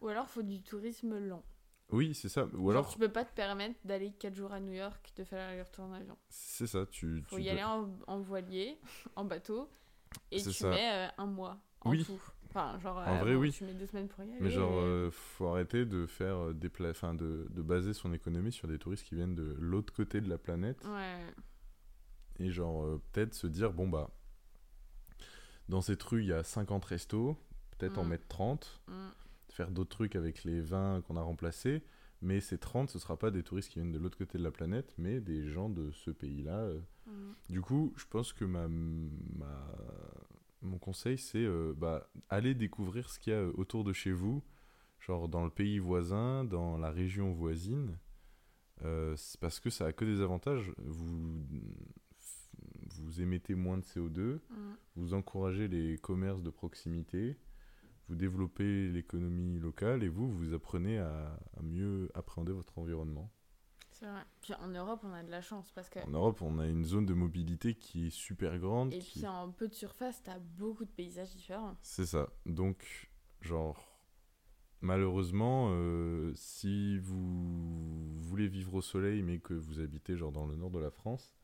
Ou alors, faut du tourisme lent. Oui, c'est ça. Ou Genre, alors, tu peux pas te permettre d'aller 4 jours à New York, de faire aller-retour en avion. c'est ça. Tu, Faut tu y dois- aller en, en voilier, en bateau, et tu ça. mets euh, un mois en Oui. tout. Enfin, genre, En euh, vrai, bon, oui. Tu mets deux semaines pour y aller. Mais genre, euh, faut arrêter de faire euh, des pla- enfin, de, de baser son économie sur des touristes qui viennent de l'autre côté de la planète Ouais. et genre euh, peut-être se dire bon bah dans cette rue il y a 50 restos, peut-être en Mm. mettre 30, Mm. faire d'autres trucs avec les 20 qu'on a remplacés, mais ces 30 ce sera pas des touristes qui viennent de l'autre côté de la planète, mais des gens de ce pays-là. Mm. Du coup, je pense que ma, ma mon conseil c'est euh, bah aller découvrir ce qu'il y a euh, autour de chez vous genre dans le pays voisin, dans la région voisine, euh, parce que ça a que des avantages. Vous, vous émettez moins de CO2, Mm. vous encouragez les commerces de proximité, vous développez l'économie locale et vous, vous apprenez à, à mieux appréhender votre environnement. C'est vrai. Puis en Europe, on a de la chance parce que. En Europe, on a une zone de mobilité qui est super grande. Et qui- puis en peu de surface, t'as beaucoup de paysages différents. C'est ça. Donc, genre, malheureusement, euh, si vous voulez vivre au soleil, mais que vous habitez genre dans le nord de la France,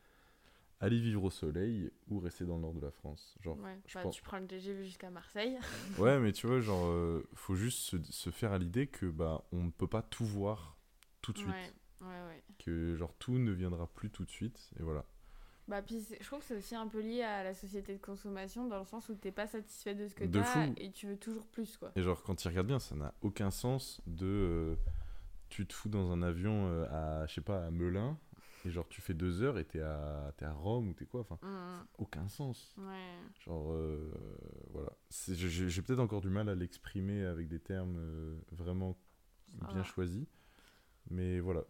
allez vivre au soleil ou restez dans le nord de la France. Genre, Ouais. je Bah, pense- Tu prends le TGV jusqu'à Marseille. ouais, mais tu vois, genre, euh, faut juste se, se faire à l'idée que bah, on ne peut pas tout voir tout de suite. Ouais. Ouais, ouais. Que genre tout ne viendra plus tout de suite. Et voilà. Bah, puis je trouve que c'est aussi un peu lié à la société de consommation dans le sens où t'es pas satisfait de ce que t'as et tu veux toujours plus, quoi. Et genre, quand tu regardes bien, ça n'a aucun sens de. euh, tu te fous dans un avion euh, à, je sais pas, à Melun, et genre, tu fais deux heures et t'es à, t'es à Rome ou t'es quoi Enfin, Mm. aucun sens. Ouais. Genre, euh, voilà. J'ai peut-être encore du mal à l'exprimer avec des termes euh, vraiment Ça bien choisis. Mais voilà.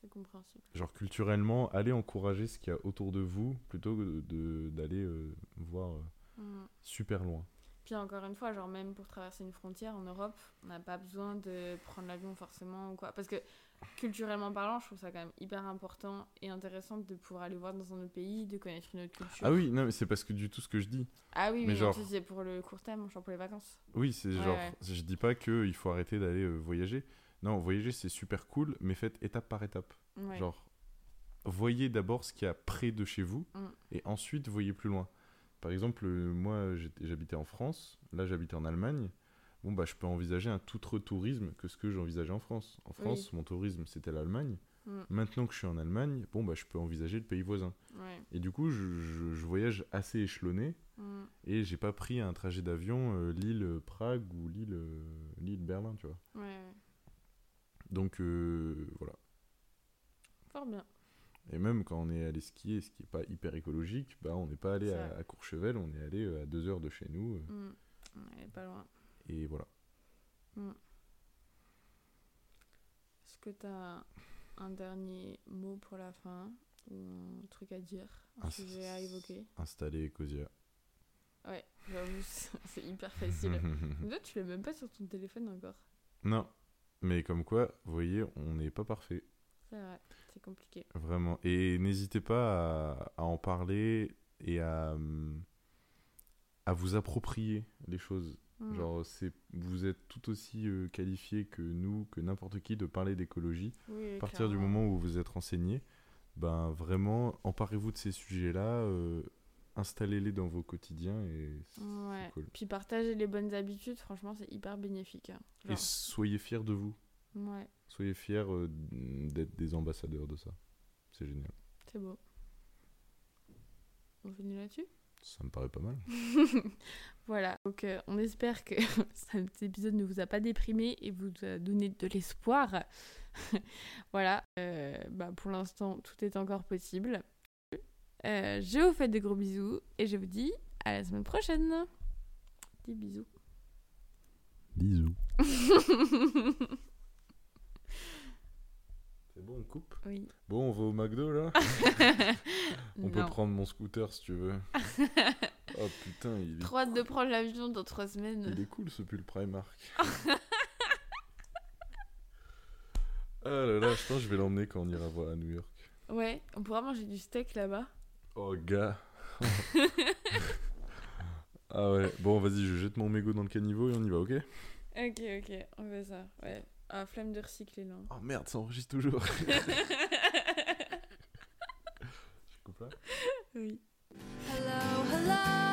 C'est compréhensible. Genre, culturellement, allez encourager ce qu'il y a autour de vous plutôt que de- d'aller euh, voir euh, Mm. super loin. Puis encore une fois, genre même pour traverser une frontière en Europe, on n'a pas besoin de prendre l'avion forcément ou quoi. Parce que culturellement parlant, je trouve ça quand même hyper important et intéressant de pouvoir aller voir dans un autre pays, de connaître une autre culture. Ah oui, non, mais c'est parce que du tout ce que je dis. Ah oui, mais mais genre- c'est pour le court terme, genre pour les vacances. Oui, c'est Ouais, genre, ouais. je dis pas qu'il faut arrêter d'aller euh, voyager. Non, voyager c'est super cool, mais faites étape par étape. Ouais. Genre, voyez d'abord ce qu'il y a près de chez vous, Mm. et ensuite voyez plus loin. Par exemple, euh, moi j'habitais en France, là j'habitais en Allemagne. Bon, bah je peux envisager un tout autre tourisme que ce que j'envisageais en France. En France, mon tourisme c'était l'Allemagne. Mm. Maintenant que je suis en Allemagne, bon, bah je peux envisager le pays voisin. Ouais. Et du coup, je, je- je voyage assez échelonné. Mm. Et j'ai pas pris un trajet d'avion euh, Lille-Prague ou Lille, euh, Lille-Berlin, tu vois. Ouais, ouais. Donc euh, voilà. Fort bien. Et même quand on est allé skier, ce qui est pas hyper écologique, bah on n'est pas allé à, Courchevel, on est allé euh, à deux heures de chez nous. euh, Mm. Ouais, pas loin. et voilà. Est-ce que t'as un dernier mot pour la fin ou un truc à dire, un Ah, sujet à évoquer? Installer Ecosia. Ouais, j'avoue, c'est c'est hyper facile. Mais toi, tu l'as même pas sur ton téléphone encore. non. Mais comme quoi, vous voyez, on n'est pas parfait. C'est vrai, c'est compliqué. Vraiment. Et n'hésitez pas à, à en parler et à, hum, à vous approprier les choses. Mm. Genre, c'est, vous êtes tout aussi euh, qualifié que nous, que n'importe qui, de parler d'écologie. Oui, À partir du moment où vous êtes renseigné, ben vraiment, emparez-vous de ces sujets-là, euh, installez-les dans vos quotidiens et c'est Ouais. c'est cool. Puis partager les bonnes habitudes, franchement, c'est hyper bénéfique. hein. Et soyez fiers de vous. ouais. Soyez fiers euh, d'être des ambassadeurs de ça. c'était génial. C'est beau. On finit là-dessus? Ça me paraît pas mal. Voilà, donc euh, on espère que cet épisode ne vous a pas déprimé et vous a donné de l'espoir. voilà, euh, bah, pour l'instant, tout est encore possible. Euh, je vous fais des gros bisous et je vous dis à la semaine prochaine. Des bisous. Bisous. C'est bon, on coupe? Oui. Bon, on va au McDo là? On peut prendre mon scooter si tu veux. oh putain, il est, Trop hâte de prendre l'avion dans trois semaines. il est cool ce pull Primark. ah là là, je pense que je vais l'emmener quand on ira voir à New York. Ouais, on pourra manger du steak là-bas. Oh gars. ah ouais, bon vas-y, je jette mon mégot dans le caniveau et on y va, ok? Ok, ok, on fait ça. Ouais. Ah, flemme de recycler là. Oh merde, ça enregistre toujours. je coupe là? Oui. Hello, hello.